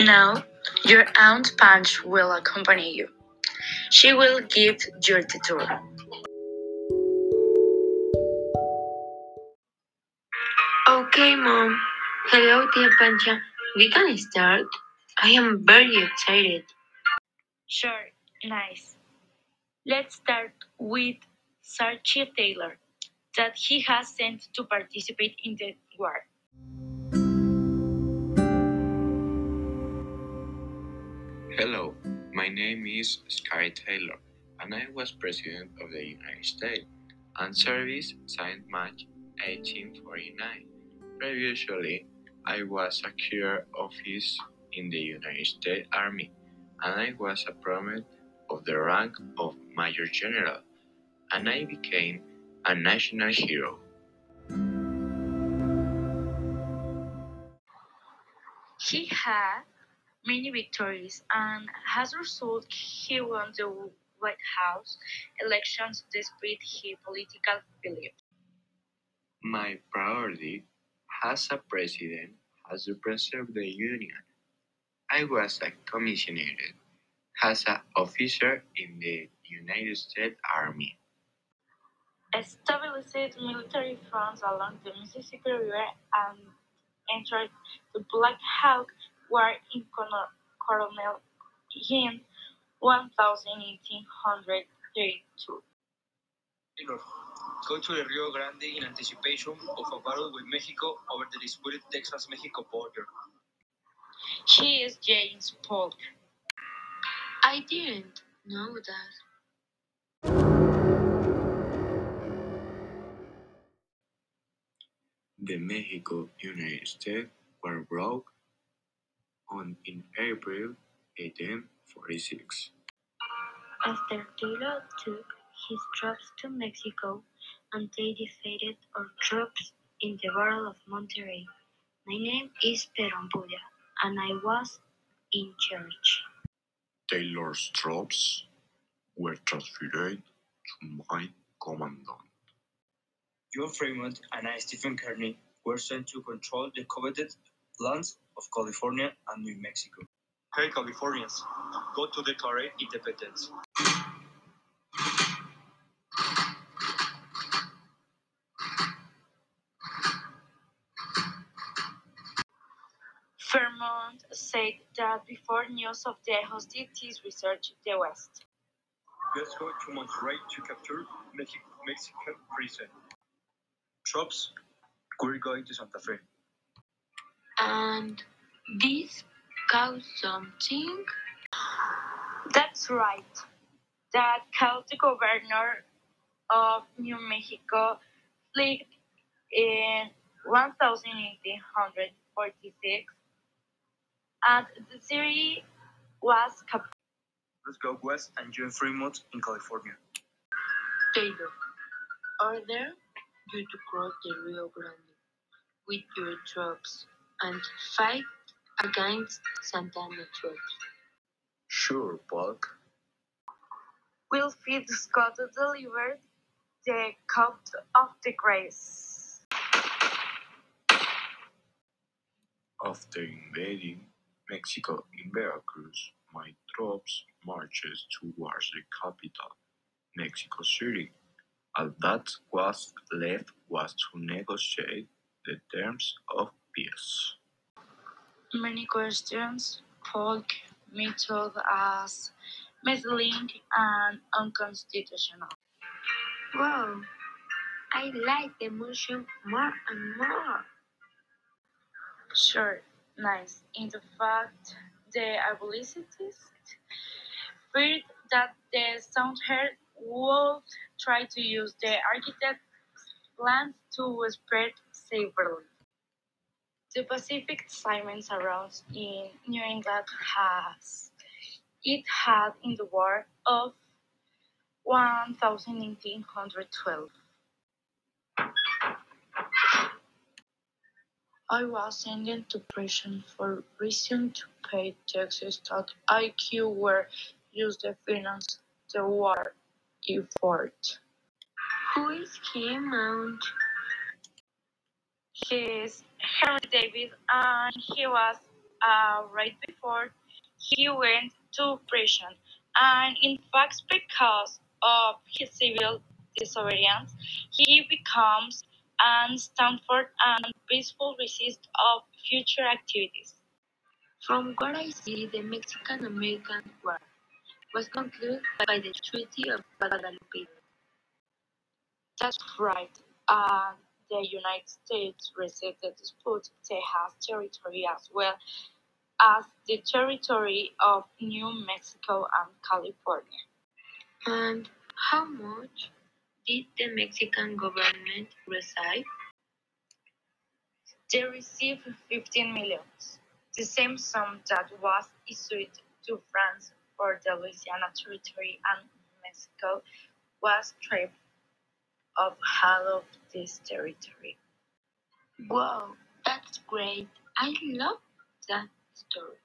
Now, your Aunt Punch will accompany you. She will give you the tour. Okay, Mom. Hello, Tia Pancha. We can start. I am very excited. Sure, nice. Let's start with Zachary Taylor, that he has sent to participate in the war. Hello, my name is Sky Taylor, and I was President of the United States and service since March 1849. Previously, I was a career office in the United States Army, and I was a promoted of the rank of Major General, and I became a national hero. He had many victories and as a result he won the White House elections despite his political beliefs. My priority as a president has to preserve the Union. I was a commissioner as an officer in the United States Army. Established military fronts along the Mississippi River and entered the Black Hawk War in Colonel Coronel in 1832. Go to the Rio Grande in anticipation of a battle with Mexico over the disputed Texas-Mexico border. She is James Polk. I didn't know that. The Mexico United States War broke on in April 1846. After Taylor took his troops to Mexico and they defeated our troops in the Battle of Monterrey. My name is Pedro Ampudia and I was in charge. Taylor's troops were transferred to my commandant. John Fremont and I, Stephen Kearny, were sent to control the coveted lands of California and New Mexico. Hey, Californians, go to declare independence. Fremont said that before news of the hostilities researched the West. Let's go to Monterrey to capture Mexi- Mexican prison. Troops, we're going to Santa Fe. And this caused something? That's right. That caused the governor of New Mexico fled in 1846 and the city was captured. Let's go west and join Fremont in California. Taylor, order you to cross the Rio Grande with your troops and fight against Santa Anna troops. Sure, Polk. Winfield Scott delivered the cup of the grace. After invading Mexico in Veracruz, my troops marched towards the capital, Mexico City. All that was left was to negotiate the terms of peace. Many questions Polk method as misleading and unconstitutional. Wow, I like the motion more and more. Sure, nice. In the fact, the abolitionists feared that the Soundhead would try to use the architect's plans to spread safely. The Pacific assignments arose in New England has it had in the War of 1812. I was sent to prison for refusing to pay taxes that IQ were used to finance the war effort. Who is he, Mount? He is Henry David and he was uh, right before he went to prison, and in fact, because of his civil disobedience, he becomes an Stanford and peaceful resist of future activities. From what I see, the Mexican-American War was concluded by the Treaty of Guadalupe. That's right. Uh, the United States received the dispute Tejas territory as well as the territory of New Mexico and California. And how much did the Mexican government receive? They received 15 millions, the same sum that was issued to France for the Louisiana Territory and Mexico was stripped of half of this territory. Wow, that's great. I love that story.